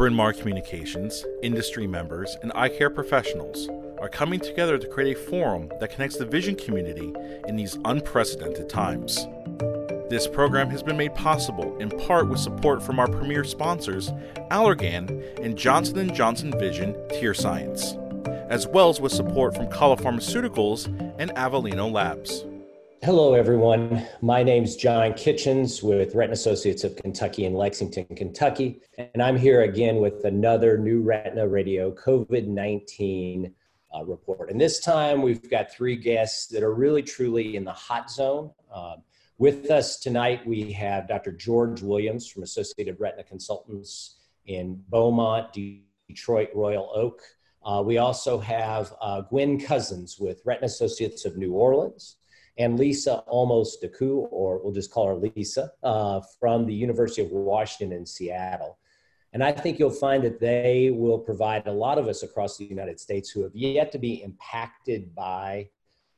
Bryn Mawr Communications, industry members, and eye care professionals are coming together to create a forum that connects the vision community in these unprecedented times. This program has been made possible in part with support from our premier sponsors, Allergan and Johnson & Johnson Vision Tear Science, as well as with support from Kala Pharmaceuticals and Avellino Labs. Hello, everyone. My name is John Kitchens with Retina Associates of Kentucky in Lexington, Kentucky. And I'm here again with another new Retina Radio COVID 19 uh, report. And this time we've got three guests that are really truly in the hot zone. Uh, with us tonight, we have Dr. George Williams from Associated Retina Consultants in Beaumont, Detroit, Royal Oak. Uh, we also have uh, Gwen Cousins with Retina Associates of New Orleans and Lisa Olmos de Koo, or we'll just call her Lisa, uh, from the University of Washington in Seattle. And I think you'll find that they will provide a lot of us across the United States who have yet to be impacted by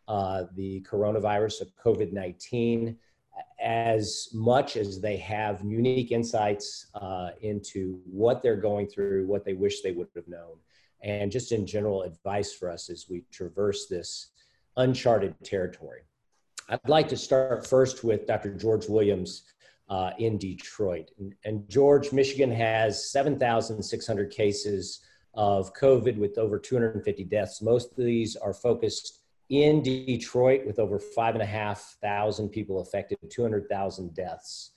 uh, the coronavirus of COVID 19 as much as they have unique insights uh, into what they're going through, what they wish they would have known, and just in general advice for us as we traverse this uncharted territory. I'd like to start first with Dr. George Williams uh, in Detroit. And, and, George, Michigan has 7,600 cases of COVID with over 250 deaths. Most of these are focused in Detroit with over five and a half thousand people affected, 200,000 deaths.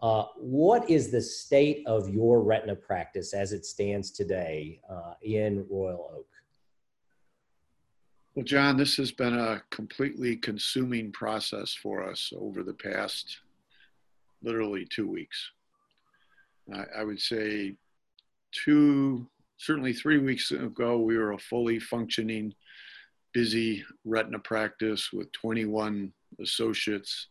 Uh, what is the state of your retina practice as it stands today uh, in Royal Oak? Well, John, this has been a completely consuming process for us over the past literally two weeks. I, I would say two, certainly three weeks ago, we were a fully functioning, busy retina practice with 21 associates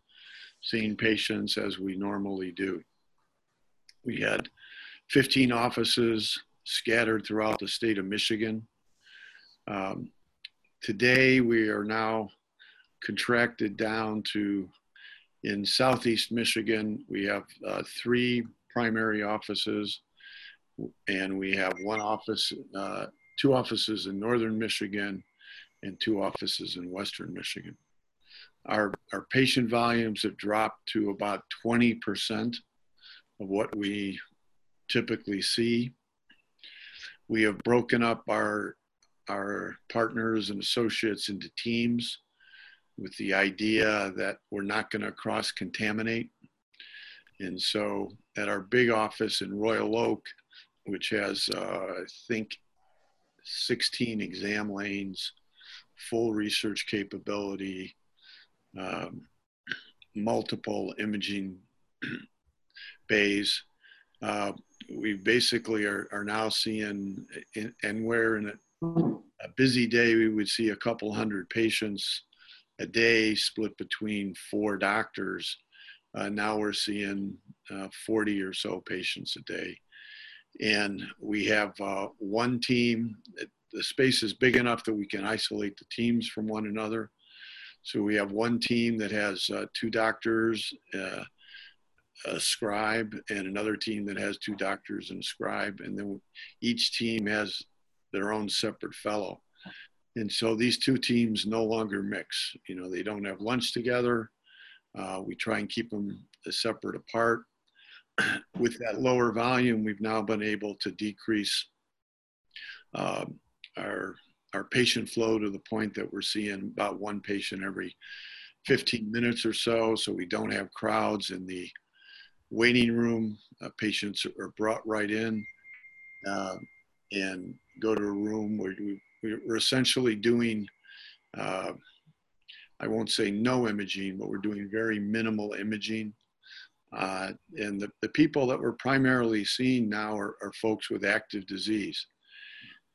seeing patients as we normally do. We had 15 offices scattered throughout the state of Michigan. Um, Today, we are now contracted down to in southeast Michigan, we have uh, three primary offices, and we have one office, uh, two offices in northern Michigan, and two offices in western Michigan. Our, our patient volumes have dropped to about 20% of what we typically see. We have broken up our our partners and associates into teams with the idea that we're not going to cross contaminate. And so at our big office in Royal Oak, which has, uh, I think, 16 exam lanes, full research capability, um, multiple imaging bays. Uh, we basically are, are now seeing, in, and we're in a busy day, we would see a couple hundred patients a day split between four doctors. Uh, now we're seeing uh, 40 or so patients a day. And we have uh, one team, the space is big enough that we can isolate the teams from one another. So we have one team that has uh, two doctors, uh, a scribe, and another team that has two doctors and a scribe. And then each team has their own separate fellow. And so these two teams no longer mix. You know, they don't have lunch together. Uh, we try and keep them separate apart. With that lower volume, we've now been able to decrease uh, our our patient flow to the point that we're seeing about one patient every 15 minutes or so. So we don't have crowds in the waiting room. Uh, patients are brought right in. Uh, and go to a room where we, we're essentially doing, uh, I won't say no imaging, but we're doing very minimal imaging. Uh, and the, the people that we're primarily seeing now are, are folks with active disease.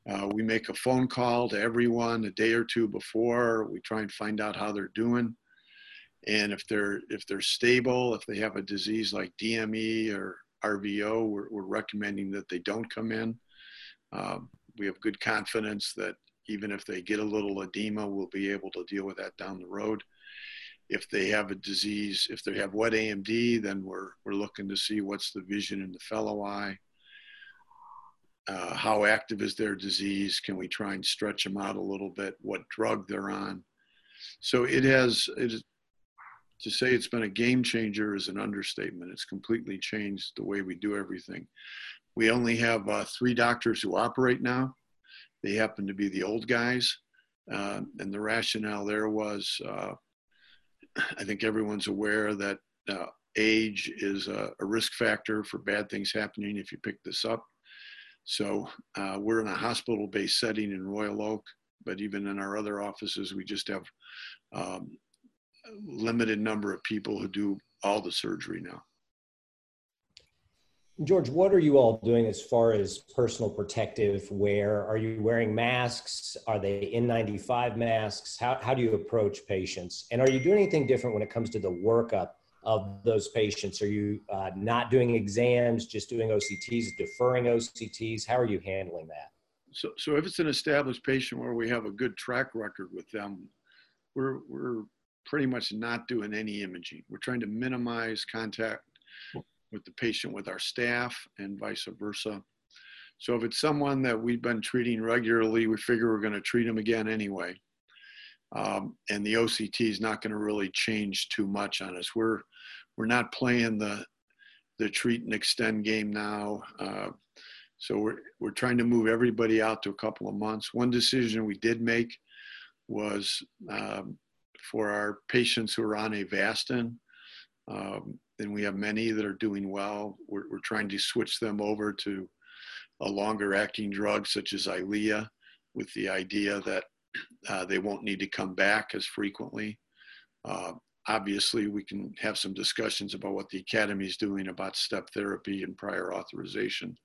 Uh, we make a phone call to everyone a day or two before. We try and find out how they're doing. And if they're if they're stable, if they have a disease like DME or RVO, we're, we're recommending that they don't come in. Um, we have good confidence that even if they get a little edema, we'll be able to deal with that down the road. If they have a disease, if they have wet AMD, then we're, we're looking to see what's the vision in the fellow eye. uh, how active is their disease? Can we try and stretch them out a little bit? What drug they're on? So it has, it is, to say it's been a game changer is an understatement. It's completely changed the way we do everything. We only have uh, three doctors who operate now. They happen to be the old guys. Uh, and the rationale there was uh, I think everyone's aware that uh, age is a, a, risk factor for bad things happening if you pick this up. So uh, we're in a hospital based setting in Royal Oak, but even in our other offices, we just have um, limited number of people who do all the surgery now. George, what are you all doing as far as personal protective wear? Are you wearing masks? Are they N95 masks? How, how do you approach patients? And are you doing anything different when it comes to the workup of those patients? Are you uh, not doing exams, just doing OCTs, deferring OCTs? How are you handling that? So, so if it's an established patient where we have a good track record with them, we're, we're pretty much not doing any imaging. We're trying to minimize contact with the patient with our staff and vice versa. So if it's someone that we've been treating regularly, we figure we're going to treat them again anyway. Um, and the OCT is not going to really change too much on us. We're we're not playing the the treat and extend game now. Uh, so we're we're trying to move everybody out to a couple of months. One decision we did make was um, for our patients who are on Avastin. Um, and we have many that are doing well. We're, we're trying to switch them over to a longer acting drug such as Eylea with the idea that uh, they won't need to come back as frequently. Uh, obviously, we can have some discussions about what the Academy is doing about step therapy and prior authorization.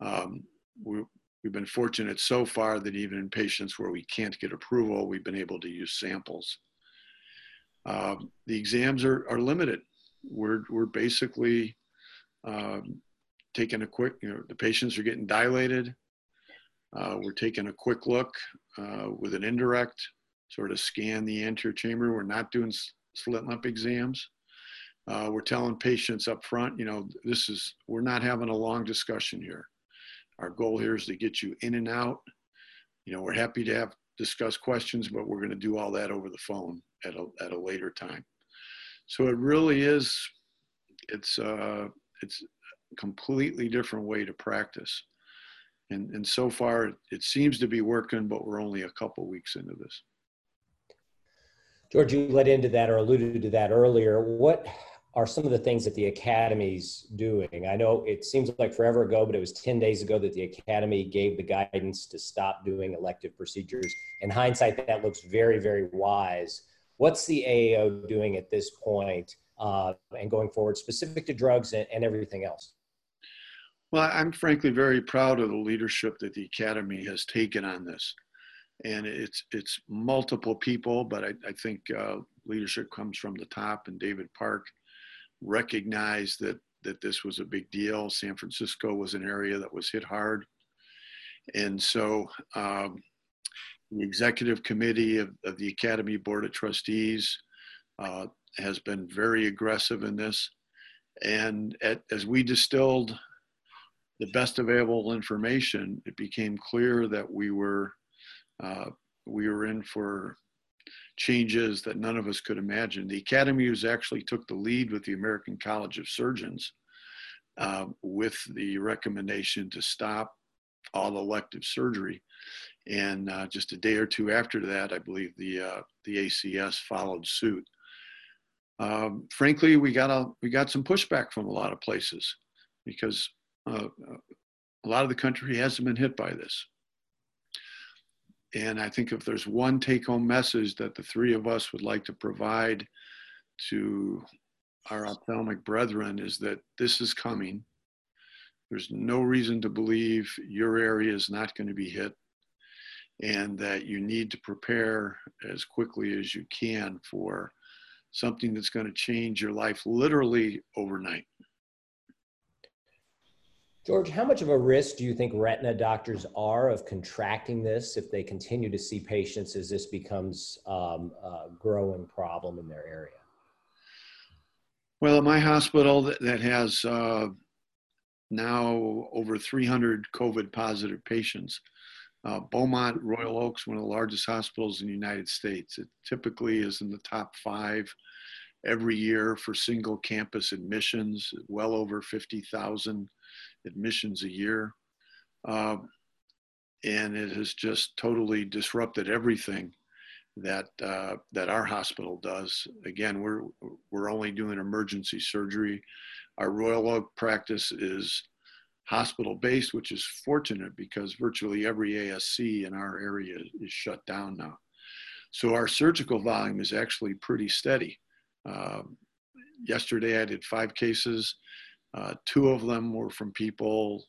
Um, we, have been fortunate so far that even in patients where we can't get approval, we've been able to use samples. Um, the exams are, are limited we're, we're basically um, taking a quick, you know, the patients are getting dilated. Uh, we're taking a quick look uh, with an indirect, sort of scan the anterior chamber. We're not doing slit lamp exams. Uh, we're telling patients up front, you know, this is, we're not having a long discussion here. Our goal here is to get you in and out. You know, we're happy to have discuss questions, but we're going to do all that over the phone at a, at a later time. So it really is, it's, uh, it's a completely different way to practice. And, and so far it seems to be working, but we're only a couple weeks into this. George, you led into that or alluded to that earlier. What are some of the things that the Academy's doing? I know it seems like forever ago, but it was 10 days ago that the Academy gave the guidance to stop doing elective procedures. In hindsight, that looks very, very wise. What's the AAO doing at this point, uh, and going forward, specific to drugs and, and everything else? Well, I'm frankly very proud of the leadership that the Academy has taken on this. And it's, it's multiple people, but I, I think uh, leadership comes from the top, and David Parke recognized that, that this was a big deal. San Francisco was an area that was hit hard. And so um, the executive committee of, of the Academy Board of Trustees uh, has been very aggressive in this. And at, as we distilled the best available information, it became clear that we were uh, we were in for changes that none of us could imagine. The Academy was actually took the lead with the American College of Surgeons uh, with the recommendation to stop all elective surgery. And uh, just a day or two after that, I believe the uh, the ACS followed suit. Um, frankly, we got a we got some pushback from a lot of places because uh, a lot of the country hasn't been hit by this. And I think if there's one take-home message that the three of us would like to provide to our ophthalmic brethren is that this is coming. There's no reason to believe your area is not going to be hit and that you need to prepare as quickly as you can for something that's going to change your life literally overnight. George, how much of a risk do you think retina doctors are of contracting this if they continue to see patients as this becomes um, a growing problem in their area? Well, at my hospital that, that has uh, now over 300 COVID positive patients. Uh, Beaumont Royal Oaks, one of the largest hospitals in the United States. It typically is in the top five every year for single campus admissions, well over 50,000 admissions a year. Uh, and it has just totally disrupted everything that uh, that our hospital does. Again, we're we're only doing emergency surgery. Our Royal Oak practice is hospital based, which is fortunate because virtually every ASC in our area is shut down now. So our surgical volume is actually pretty steady. Uh, yesterday I did five cases. Uh, two of them were from people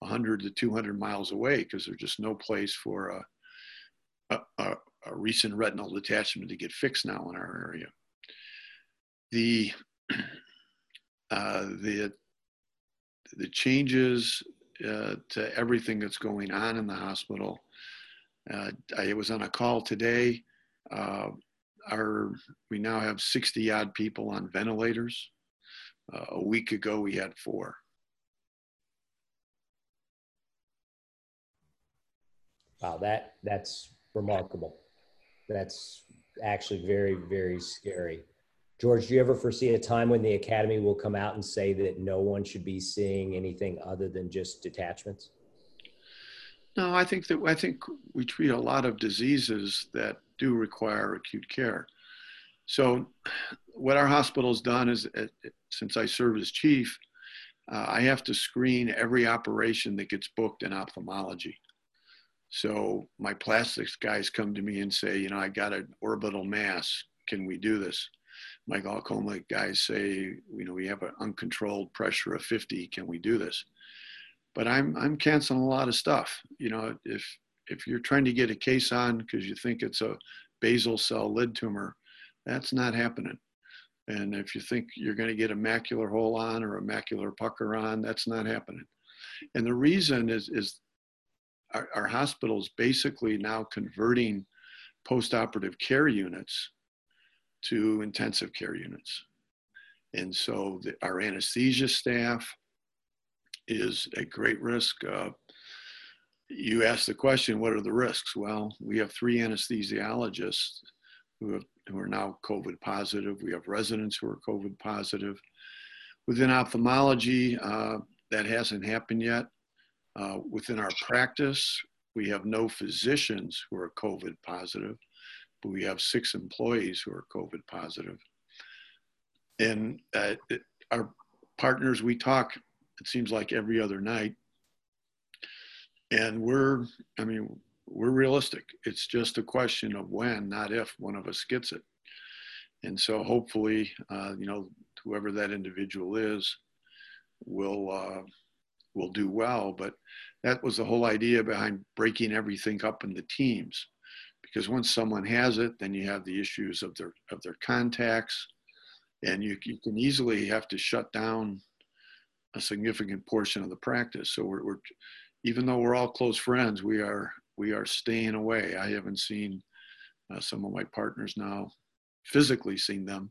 100 to 200 miles away because there's just no place for a, a, a, recent retinal detachment to get fixed now in our area. The, uh, the, the changes uh, to everything that's going on in the hospital. Uh, I was on a call today. Uh, our, we now have 60 odd people on ventilators. Uh, a week ago, we had four. Wow, that that's remarkable. That's actually very very scary. George, do you ever foresee a time when the academy will come out and say that no one should be seeing anything other than just detachments? No, I think that I think we treat a lot of diseases that do require acute care. So, what our hospital's done is, uh, since I serve as chief, uh, I have to screen every operation that gets booked in ophthalmology. So my plastics guys come to me and say, you know, I got an orbital mass. Can we do this? My glaucoma guys say, you know, we have an uncontrolled pressure of 50. Can we do this? But I'm I'm canceling a lot of stuff. You know, if if you're trying to get a case on because you think it's a basal cell lid tumor, that's not happening. And if you think you're going to get a macular hole on or a macular pucker on, that's not happening. And the reason is is our, our hospitals basically now converting post-operative care units to intensive care units. And so the, our anesthesia staff is at great risk. Uh, you asked the question, what are the risks? Well, we have three anesthesiologists who, have, who are now COVID positive. We have residents who are COVID positive. Within ophthalmology, uh, that hasn't happened yet. Uh, within our practice, we have no physicians who are COVID positive, but we have six employees who are COVID positive. And uh, it, our partners, we talk, it seems like every other night. And we're, I mean, we're realistic. It's just a question of when, not if, one of us gets it. And so hopefully, uh, you know, whoever that individual is will uh, will do well. But that was the whole idea behind breaking everything up into teams. Because once someone has it, then you have the issues of their of their contacts, and you, you can easily have to shut down a significant portion of the practice. So we're, we're even though we're all close friends, we are we are staying away. I haven't seen uh, some of my partners now physically seen them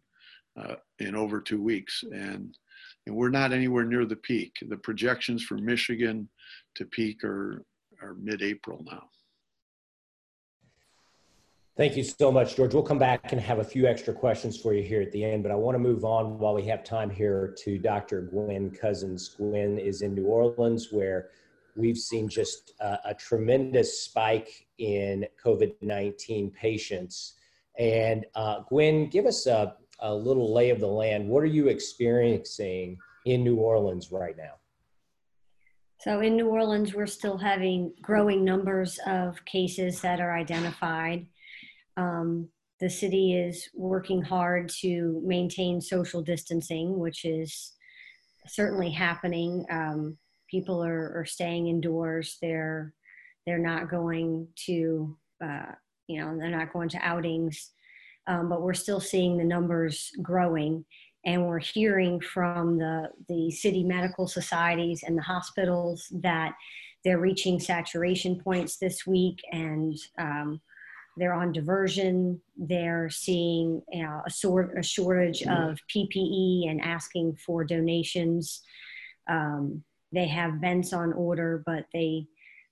uh, in over two weeks, and and we're not anywhere near the peak. The projections for Michigan to peak are, are mid-April now. Thank you so much, George. We'll come back and have a few extra questions for you here at the end, but I want to move on while we have time here to Dr. Gwen Cousins. Gwen is in New Orleans, where we've seen just a, a tremendous spike in COVID 19 patients. And uh, Gwen, give us a, a little lay of the land. What are you experiencing in New Orleans right now? So in New Orleans, we're still having growing numbers of cases that are identified. Um, the city is working hard to maintain social distancing, which is certainly happening. Um, people are, are, staying indoors. They're they're not going to uh, you know they're not going to outings um, but we're still seeing the numbers growing. And we're hearing from the, the city medical societies and the hospitals that they're reaching saturation points this week and um, they're on diversion. They're seeing a, sort, a shortage of PPE and asking for donations. Um, they have vents on order, but they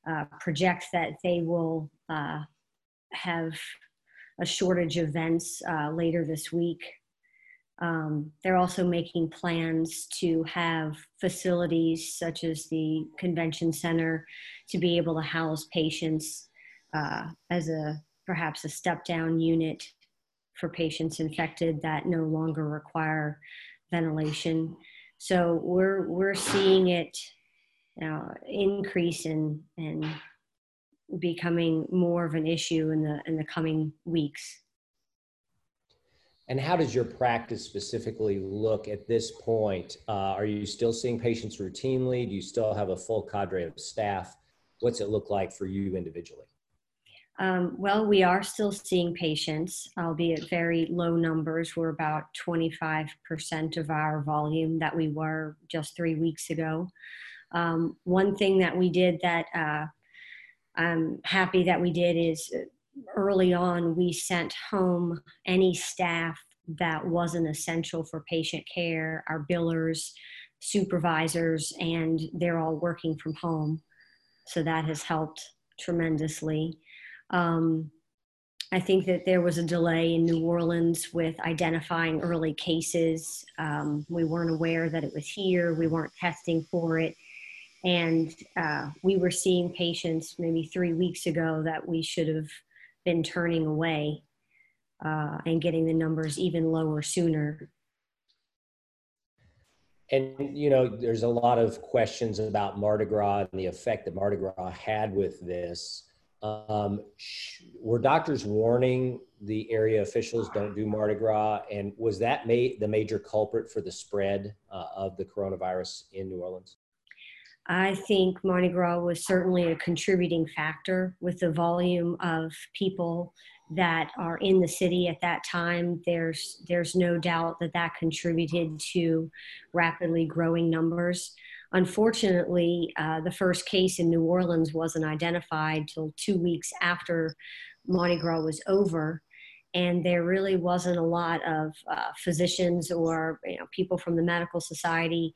uh, project that they will uh, have a shortage of vents uh, later this week. Um, they're also making plans to have facilities such as the convention center to be able to house patients uh, as a perhaps a step down unit for patients infected that no longer require ventilation. So we're we're seeing it uh, increase and and becoming more of an issue in the in the coming weeks. And how does your practice specifically look at this point? Uh, are you still seeing patients routinely? Do you still have a full cadre of staff? What's it look like for you individually? Um, well, we are still seeing patients, albeit very low numbers. We're about 25% of our volume that we were just three weeks ago. Um, one thing that we did that uh, I'm happy that we did is uh, early on we sent home any staff that wasn't essential for patient care, our billers, supervisors, and they're all working from home. So that has helped tremendously. Um, I think that there was a delay in New Orleans with identifying early cases. Um, we weren't aware that it was here, we weren't testing for it. And uh, we were seeing patients maybe three weeks ago that we should have been turning away uh, and getting the numbers even lower sooner. And, you know, there's a lot of questions about Mardi Gras and the effect that Mardi Gras had with this. Um, were doctors warning the area officials don't do Mardi Gras? And was that ma- the major culprit for the spread uh, of the coronavirus in New Orleans? I think Mardi Gras was certainly a contributing factor with the volume of people that are in the city at that time. There's there's no doubt that that contributed to rapidly growing numbers. Unfortunately, uh, the first case in New Orleans wasn't identified till two weeks after Mardi Gras was over, and there really wasn't a lot of uh, physicians or you know, people from the medical society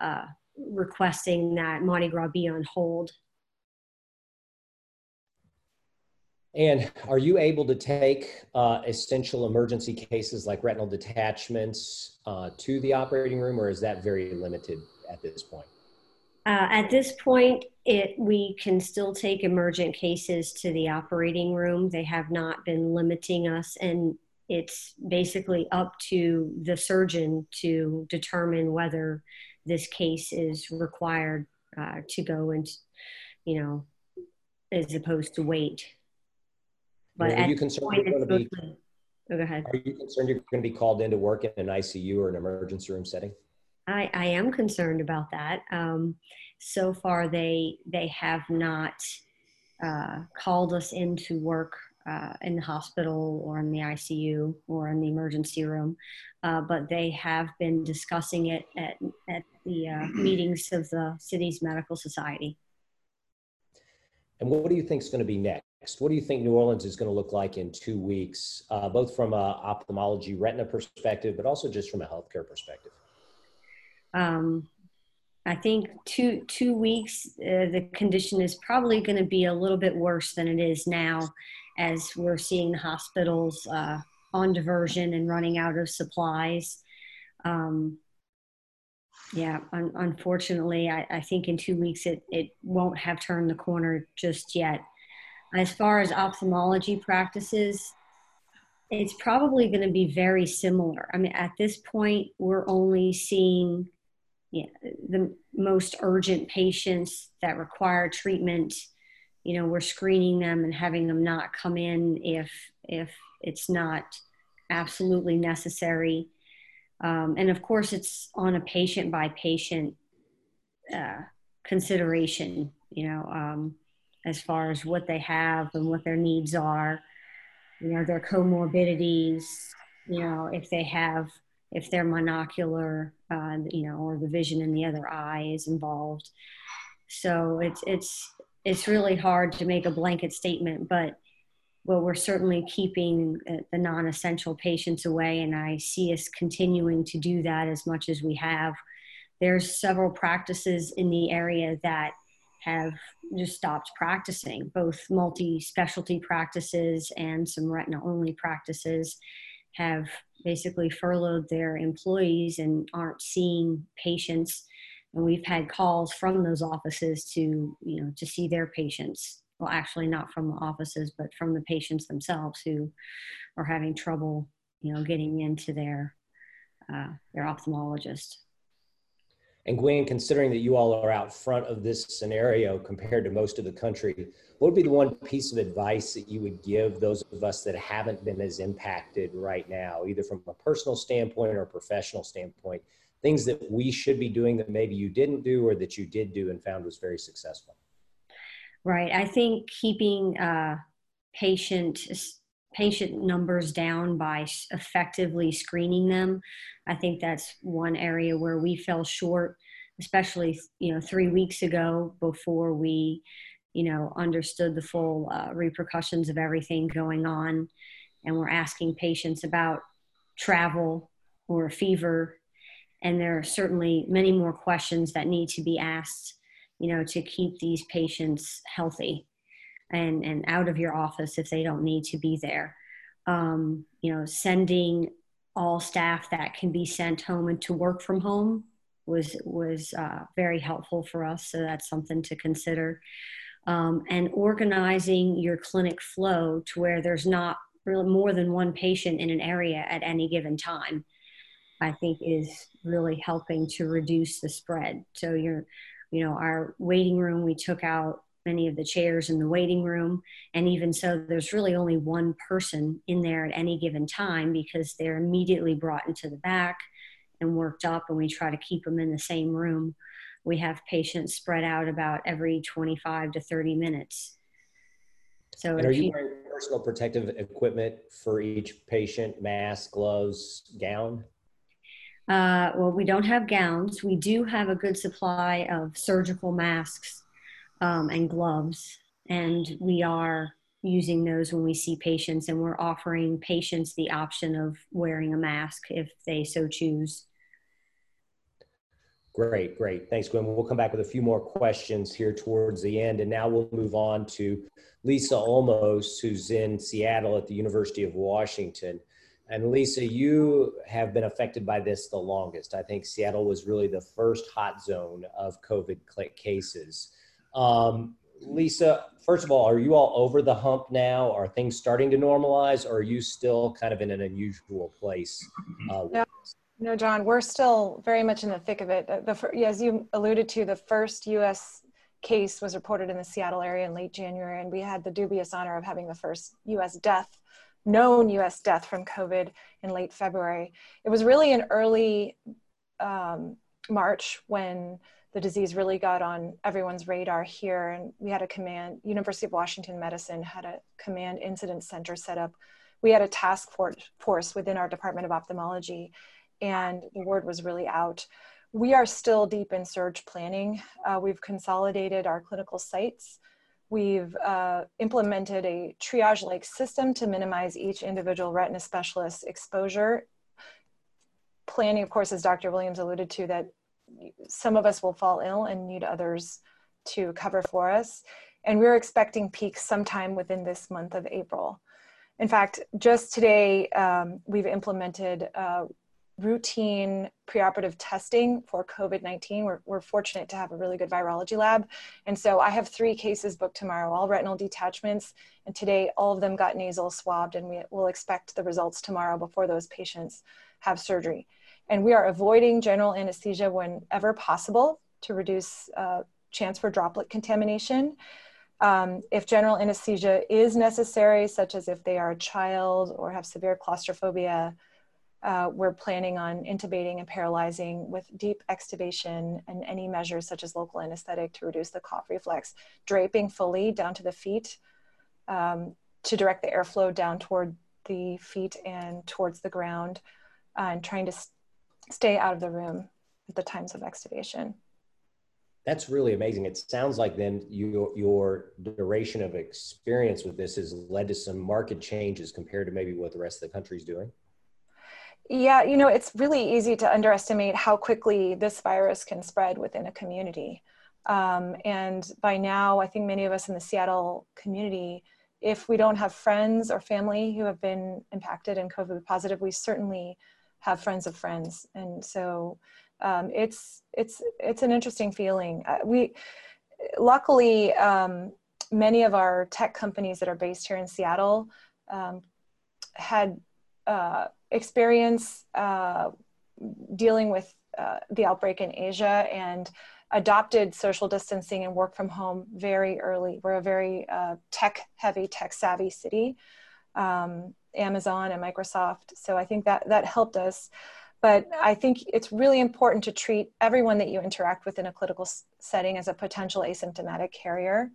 uh, requesting that Mardi Gras be on hold. And are you able to take uh, essential emergency cases like retinal detachments uh, to the operating room, or is that very limited at this point? Uh, at this point, it we can still take emergent cases to the operating room. They have not been limiting us, and it's basically up to the surgeon to determine whether this case is required uh, to go and, you know, as opposed to wait. But are you concerned you're going to be? Oh, go ahead. Are you concerned you're going to be called in to work in an ICU or an emergency room setting? I, I am concerned about that. Um, so far, they they have not uh, called us in to work uh, in the hospital or in the ICU or in the emergency room, uh, but they have been discussing it at, at the uh, meetings of the city's medical society. And what do you think is going to be next? What do you think New Orleans is going to look like in two weeks, uh, both from a ophthalmology retina perspective, but also just from a healthcare perspective? Um, I think two two weeks, uh, the condition is probably going to be a little bit worse than it is now as we're seeing hospitals uh, on diversion and running out of supplies. Um, yeah, un- unfortunately, I, I, think in two weeks it, it won't have turned the corner just yet. As far as ophthalmology practices, it's probably going to be very similar. I mean, at this point, we're only seeing you know, the most urgent patients that require treatment you know we're screening them and having them not come in if if it's not absolutely necessary. Um, and of course it's on a patient by patient uh, consideration you know um, as far as what they have and what their needs are you know their comorbidities you know if they have if they're monocular uh, you know or the vision in the other eye is involved so it's it's it's really hard to make a blanket statement, but well, we're certainly keeping the non-essential patients away, and I see us continuing to do that as much as we have. there's several practices in the area that have just stopped practicing, both multi specialty practices and some retina only practices have basically furloughed their employees and aren't seeing patients. And we've had calls from those offices to, you know, to see their patients. Well, actually, not from the offices, but from the patients themselves who are having trouble, you know, getting into their uh, their ophthalmologist. And Gwen, considering that you all are out front of this scenario compared to most of the country, what would be the one piece of advice that you would give those of us that haven't been as impacted right now, either from a personal standpoint or a professional standpoint? Things that we should be doing that maybe you didn't do or that you did do and found was very successful. Right. I think keeping uh, patient patient numbers down by effectively screening them. I think that's one area where we fell short, especially you know three weeks ago before we you know understood the full uh, repercussions of everything going on, and we're asking patients about travel or fever, and there are certainly many more questions that need to be asked, you know, to keep these patients healthy and and out of your office if they don't need to be there. Um, you know sending all staff that can be sent home and to work from home was was uh, very helpful for us. So that's something to consider. Um, and organizing your clinic flow to where there's not really more than one patient in an area at any given time i think is really helping to reduce the spread. So you're you know our waiting room we took out many of the chairs in the waiting room. And even so, there's really only one person in there at any given time because they're immediately brought into the back and worked up, and we try to keep them in the same room. We have patients spread out about every 25 to 30 minutes. So, and are you wearing personal protective equipment for each patient? Mask, gloves, gown? Uh, well, we don't have gowns. We do have a good supply of surgical masks um, and gloves. And we are using those when we see patients, and we're offering patients the option of wearing a mask if they so choose. Great, great. Thanks, Gwen. We'll come back with a few more questions here towards the end. And now we'll move on to Lisa Olmos, who's in Seattle at the University of Washington. And Lisa, you have been affected by this the longest. I think Seattle was really the first hot zone of COVID cases. Um, Lisa, first of all, are you all over the hump now? Are things starting to normalize, or are you still kind of in an unusual place? Uh, no, no, John, we're still very much in the thick of it. The, the, as you alluded to, the first U.S. case was reported in the Seattle area in late January, and we had the dubious honor of having the first U.S. death, known U.S. death from COVID in late February. It was really in early um, March when the disease really got on everyone's radar here. And we had a command, University of Washington Medicine had a command incident center set up. We had a task force within our Department of Ophthalmology, and the word was really out. We are still deep in surge planning. Uh, we've consolidated our clinical sites. We've uh, implemented a triage like system to minimize each individual retina specialist exposure. Planning, of course, as Dr. Williams alluded to, that some of us will fall ill and need others to cover for us. And we're expecting peaks sometime within this month of April. In fact, just today, um, we've implemented uh, routine preoperative testing for COVID 19. We're, we're fortunate to have a really good virology lab. And so I have three cases booked tomorrow, all retinal detachments. And today, all of them got nasal swabbed, and we will expect the results tomorrow before those patients have surgery. And we are avoiding general anesthesia whenever possible to reduce uh, chance for droplet contamination. Um, if general anesthesia is necessary, such as if they are a child or have severe claustrophobia, uh, we're planning on intubating and paralyzing with deep extubation and any measures such as local anesthetic to reduce the cough reflex, draping fully down to the feet um, to direct the airflow down toward the feet and towards the ground, uh, and trying to stay out of the room at the times of extubation. That's really amazing. It sounds like then your your duration of experience with this has led to some market changes compared to maybe what the rest of the country is doing. Yeah, you know, it's really easy to underestimate how quickly this virus can spread within a community. Um, and by now, I think many of us in the Seattle community, if we don't have friends or family who have been impacted and COVID positive, we certainly have friends of friends. And so um, it's, it's, it's an interesting feeling. Uh, we, luckily, um, many of our tech companies that are based here in Seattle um, had uh, experience uh, dealing with uh, the outbreak in Asia and adopted social distancing and work from home very early. We're a very uh, tech heavy, tech savvy city, um, Amazon and Microsoft. So I think that that helped us. But I think it's really important to treat everyone that you interact with in a clinical setting as a potential asymptomatic carrier.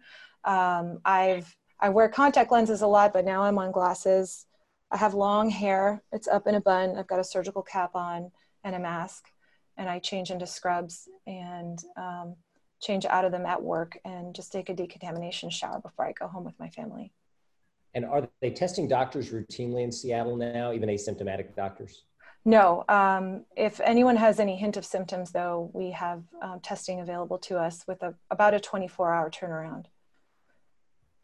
Um, I've I wear contact lenses a lot, but now I'm on glasses. I have long hair. It's up in a bun. I've got a surgical cap on and a mask and I change into scrubs and um, change out of them at work and just take a decontamination shower before I go home with my family. And are they testing doctors routinely in Seattle now, even asymptomatic doctors? No. Um, if anyone has any hint of symptoms, though, we have um, testing available to us with a, about a 24 hour turnaround.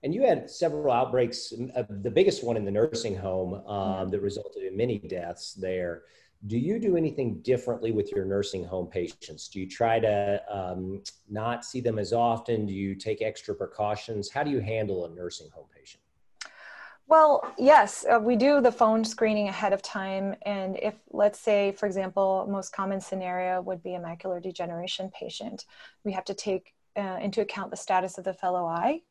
And you had several outbreaks, uh, the biggest one in the nursing home um, that resulted in many deaths there do you do anything differently with your nursing home patients? Do you try to um, not see them as often? Do you take extra precautions? How do you handle a nursing home patient? Well, yes, uh, we do the phone screening ahead of time. And if, let's say, for example, most common scenario would be a macular degeneration patient, we have to take uh, into account the status of the fellow eye.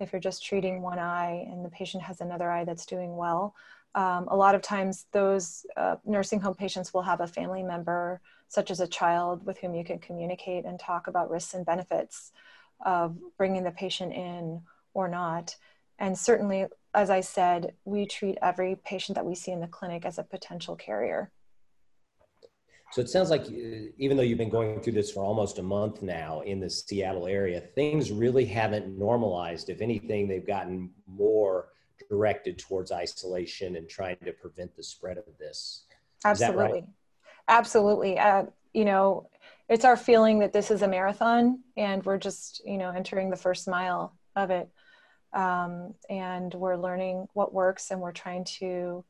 If you're just treating one eye and the patient has another eye that's doing well, um, a lot of times those uh, nursing home patients will have a family member such as a child with whom you can communicate and talk about risks and benefits of bringing the patient in or not and certainly as i said we treat every patient that we see in the clinic as a potential carrier so it sounds like uh, even though you've been going through this for almost a month now in the seattle area things really haven't normalized if anything they've gotten more directed towards isolation and trying to prevent the spread of this. Absolutely. Right? Absolutely. Uh, you know, it's our feeling that this is a marathon and we're just, you know, entering the first mile of it. Um, and we're learning what works and we're trying to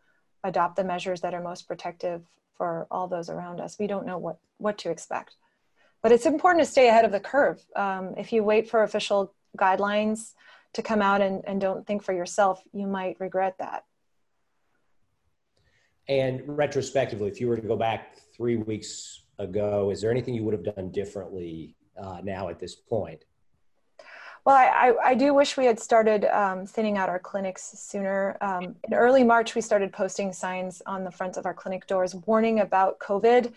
adopt the measures that are most protective for all those around us. We don't know what, what to expect. But it's important to stay ahead of the curve. Um, if you wait for official guidelines, to come out and, and don't think for yourself, you might regret that. And retrospectively, if you were to go back three weeks ago, is there anything you would have done differently uh, now at this point? Well, I, I, do wish we had started um, thinning out our clinics sooner. Um, in early March, we started posting signs on the front of our clinic doors warning about COVID,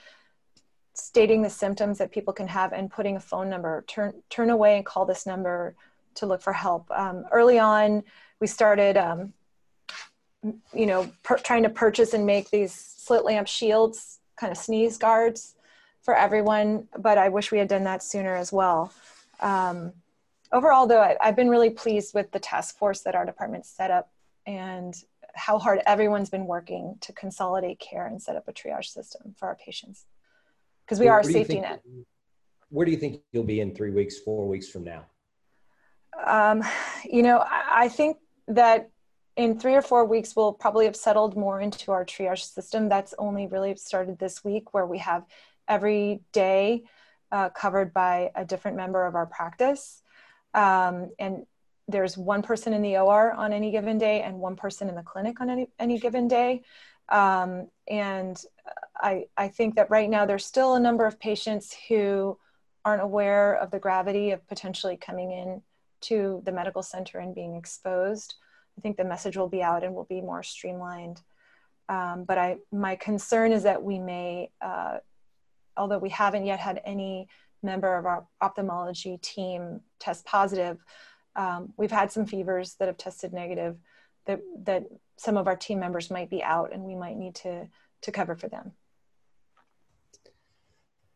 stating the symptoms that people can have, and putting a phone number. Turn, turn away and call this number to look for help. Um, early on, we started, um, you know, trying to purchase and make these slit lamp shields, kind of sneeze guards for everyone, but I wish we had done that sooner as well. Um, overall, though, I, I've been really pleased with the task force that our department set up and how hard everyone's been working to consolidate care and set up a triage system for our patients because we where, are a safety think, net. Where do you think you'll be in three weeks, four weeks from now? Um, you know, I, I think that in three or four weeks, we'll probably have settled more into our triage system. That's only really started this week, where we have every day uh, covered by a different member of our practice. Um, and there's one person in the OR on any given day and one person in the clinic on any, any given day. Um, and I, I think that right now there's still a number of patients who aren't aware of the gravity of potentially coming in to the medical center and being exposed, I think the message will be out and will be more streamlined. Um, but I, my concern is that we may, uh, although we haven't yet had any member of our ophthalmology team test positive, um, we've had some fevers that have tested negative that, that some of our team members might be out and we might need to, to cover for them.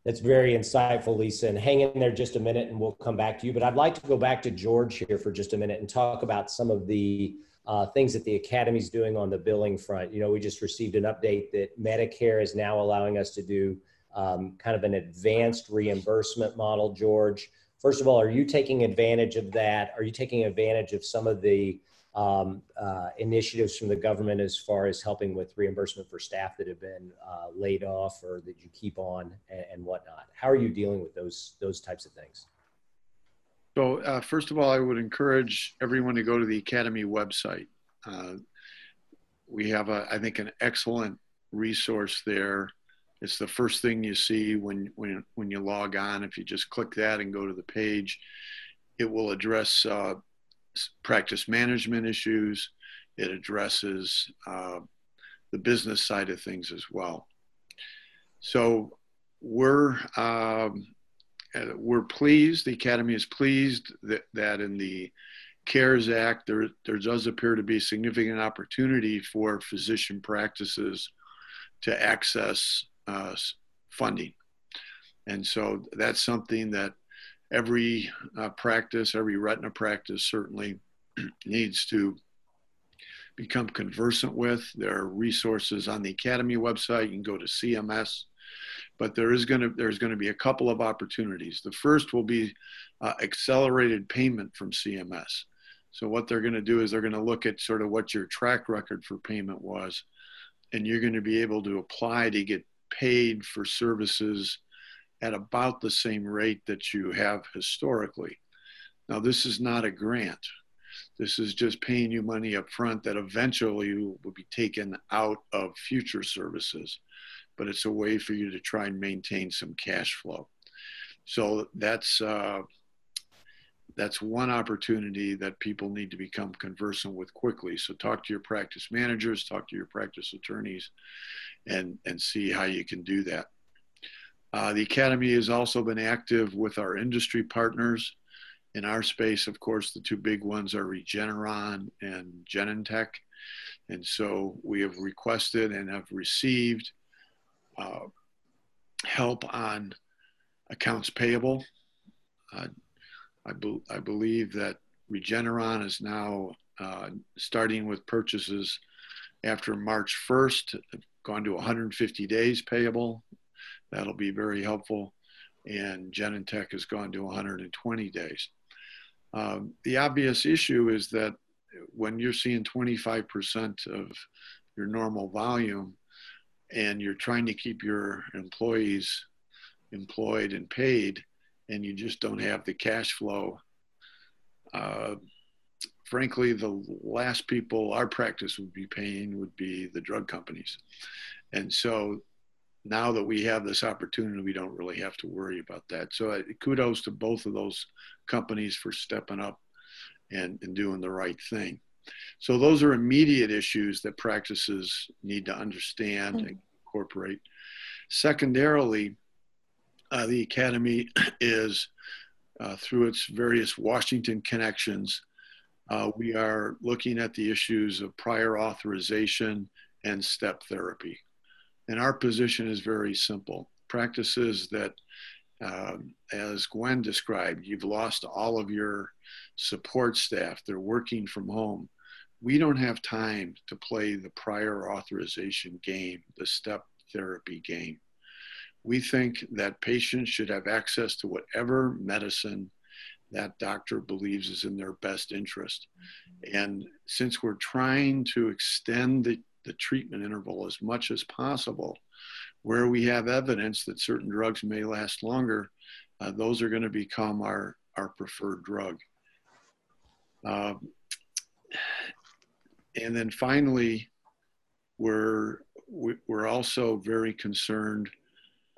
That's very insightful, Lisa. And hang in there just a minute and we'll come back to you. But I'd like to go back to George here for just a minute and talk about some of the uh, things that the Academy is doing on the billing front. You know, we just received an update that Medicare is now allowing us to do um, kind of an advanced reimbursement model, George. First of all, are you taking advantage of that? Are you taking advantage of some of the um, uh, initiatives from the government as far as helping with reimbursement for staff that have been uh, laid off or that you keep on and, and, whatnot? How are you dealing with those those types of things? So uh, first of all, I would encourage everyone to go to the Academy website. Uh, we have, a, I think, an excellent resource there. It's the first thing you see when when when you log on. If you just click that and go to the page, it will address uh, practice management issues. It addresses uh, the business side of things as well. So we're um, we're pleased. The Academy is pleased that, that in the CARES Act there there does appear to be significant opportunity for physician practices to access uh, funding, and so that's something that every uh, practice, every retina practice certainly needs to become conversant with. There are resources on the Academy website. You can go to CMS, but there is going to there's going to be a couple of opportunities. The first will be uh, accelerated payment from CMS. So what they're going to do is they're going to look at sort of what your track record for payment was, and you're going to be able to apply to get paid for services at about the same rate that you have historically. Now, this is not a grant. This is just paying you money up front that eventually will be taken out of future services, but it's a way for you to try and maintain some cash flow. So that's uh, that's one opportunity that people need to become conversant with quickly. So talk to your practice managers, talk to your practice attorneys, and and see how you can do that. Uh, the Academy has also been active with our industry partners. In our space, of course, the two big ones are Regeneron and Genentech. And so we have requested and have received uh, help on accounts payable. Uh, I, be- I, believe that Regeneron is now uh, starting with purchases after March 1st, gone to 150 days payable That'll be very helpful. And Genentech has gone to 120 days. Um, the obvious issue is that when you're seeing 25% of your normal volume and you're trying to keep your employees employed and paid and you just don't have the cash flow uh, frankly the last people our practice would be paying would be the drug companies and so now that we have this opportunity, we don't really have to worry about that. So uh, kudos to both of those companies for stepping up and, and doing the right thing. So those are immediate issues that practices need to understand mm-hmm. and incorporate. Secondarily, uh, the Academy is, uh, through its various Washington connections, uh, we are looking at the issues of prior authorization and step therapy. And our position is very simple. Practices that, um, as Gwen described, you've lost all of your support staff, they're working from home. We don't have time to play the prior authorization game, the step therapy game. We think that patients should have access to whatever medicine that doctor believes is in their best interest. And since we're trying to extend the the treatment interval as much as possible. Where we have evidence that certain drugs may last longer, uh, those are going to become our, our preferred drug. Uh, and then finally, we're, we're also very concerned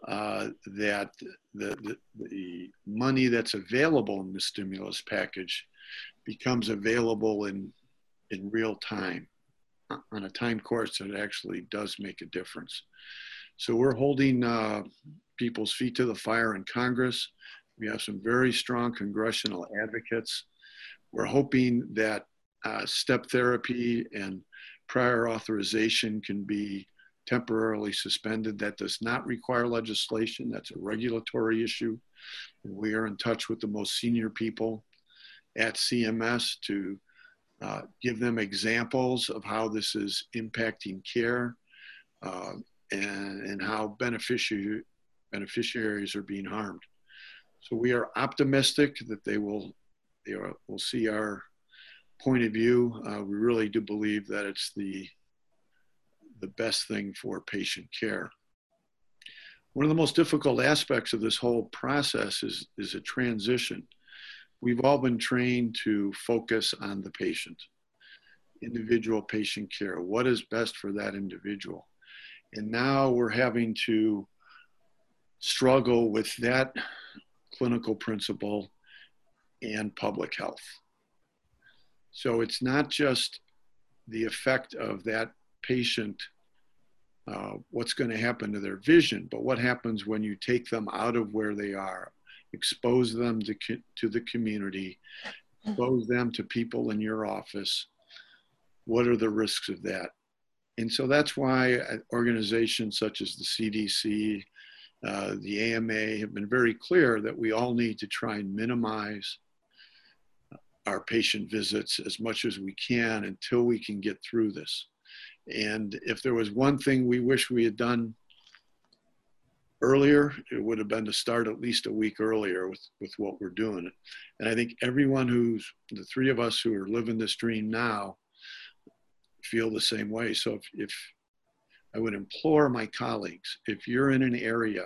uh, that the, the, the, money that's available in the stimulus package becomes available in, in real time on a time course that actually does make a difference. So we're holding uh, people's feet to the fire in Congress. We have some very strong congressional advocates. We're hoping that uh, step therapy and prior authorization can be temporarily suspended. That does not require legislation. That's a regulatory issue. We are in touch with the most senior people at CMS to uh, give them examples of how this is impacting care uh, and, and how beneficiary, beneficiaries are being harmed. So we are optimistic that they will, they are, will see our point of view. Uh, we really do believe that it's the, the best thing for patient care. One of the most difficult aspects of this whole process is, is a transition. We've all been trained to focus on the patient, individual patient care. What is best for that individual? And now we're having to struggle with that clinical principle and public health. So it's not just the effect of that patient, uh, what's going to happen to their vision, but what happens when you take them out of where they are, expose them to, to the community, expose them to people in your office. What are the risks of that? And so that's why uh, organizations such as the CDC, uh, the AMA have been very clear that we all need to try and minimize our patient visits as much as we can until we can get through this. And if there was one thing we wish we had done earlier, it would have been to start at least a week earlier with, with what we're doing. And I think everyone who's, the three of us who are living this dream now, feel the same way. So if, if I would implore my colleagues, if you're in an area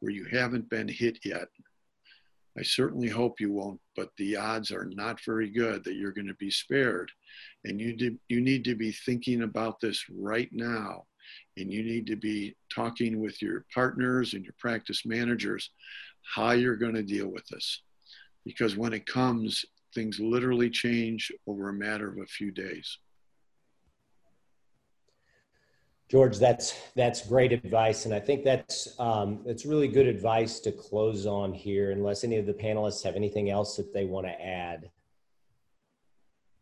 where you haven't been hit yet, I certainly hope you won't, but the odds are not very good that you're going to be spared. And you, do, you need to be thinking about this right now. And you need to be talking with your partners and your practice managers how you're going to deal with this. Because when it comes, things literally change over a matter of a few days. George, that's that's great advice, and I think that's um, that's really good advice to close on here. Unless any of the panelists have anything else that they want to add,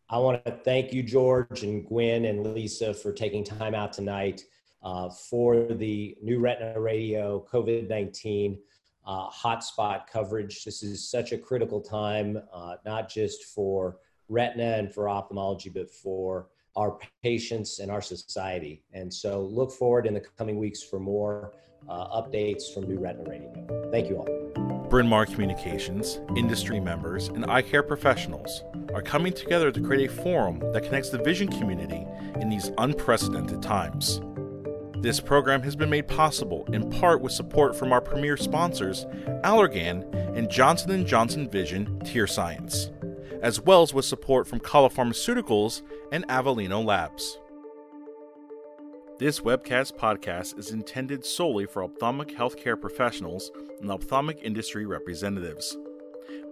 I want to thank you, George and Gwen and Lisa, for taking time out tonight uh, for the new Retina Radio COVID nineteen uh, hotspot coverage. This is such a critical time, uh, not just for retina and for ophthalmology, but for our patients and our society. And so look forward in the coming weeks for more uh, updates from New Retina Radio. Thank you all. Bryn Mawr Communications, industry members, and eye care professionals are coming together to create a forum that connects the vision community in these unprecedented times. This program has been made possible in part with support from our premier sponsors, Allergan and Johnson & Johnson Vision Tear Science as well as with support from Kala Pharmaceuticals and Avellino Labs. This webcast podcast is intended solely for ophthalmic healthcare professionals and ophthalmic industry representatives.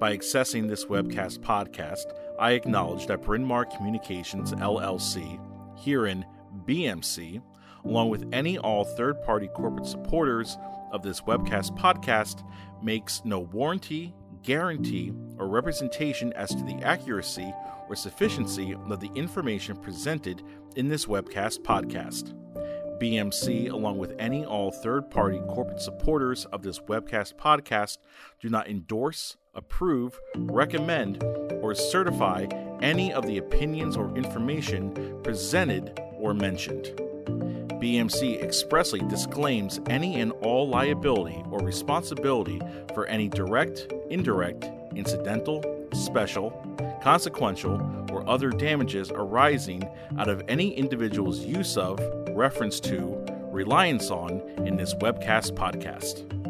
By accessing this webcast podcast, I acknowledge that Bryn Mawr Communications LLC, herein BMC, along with any all third party corporate supporters of this webcast podcast, makes no warranty, guarantee or representation as to the accuracy or sufficiency of the information presented in this webcast podcast. BMC, along with any all third party corporate supporters of this webcast podcast, do not endorse, approve, recommend, or certify any of the opinions or information presented or mentioned. BMC expressly disclaims any and all liability or responsibility for any direct, indirect, incidental, special, consequential, or other damages arising out of any individual's use of, reference to, reliance on in this webcast podcast.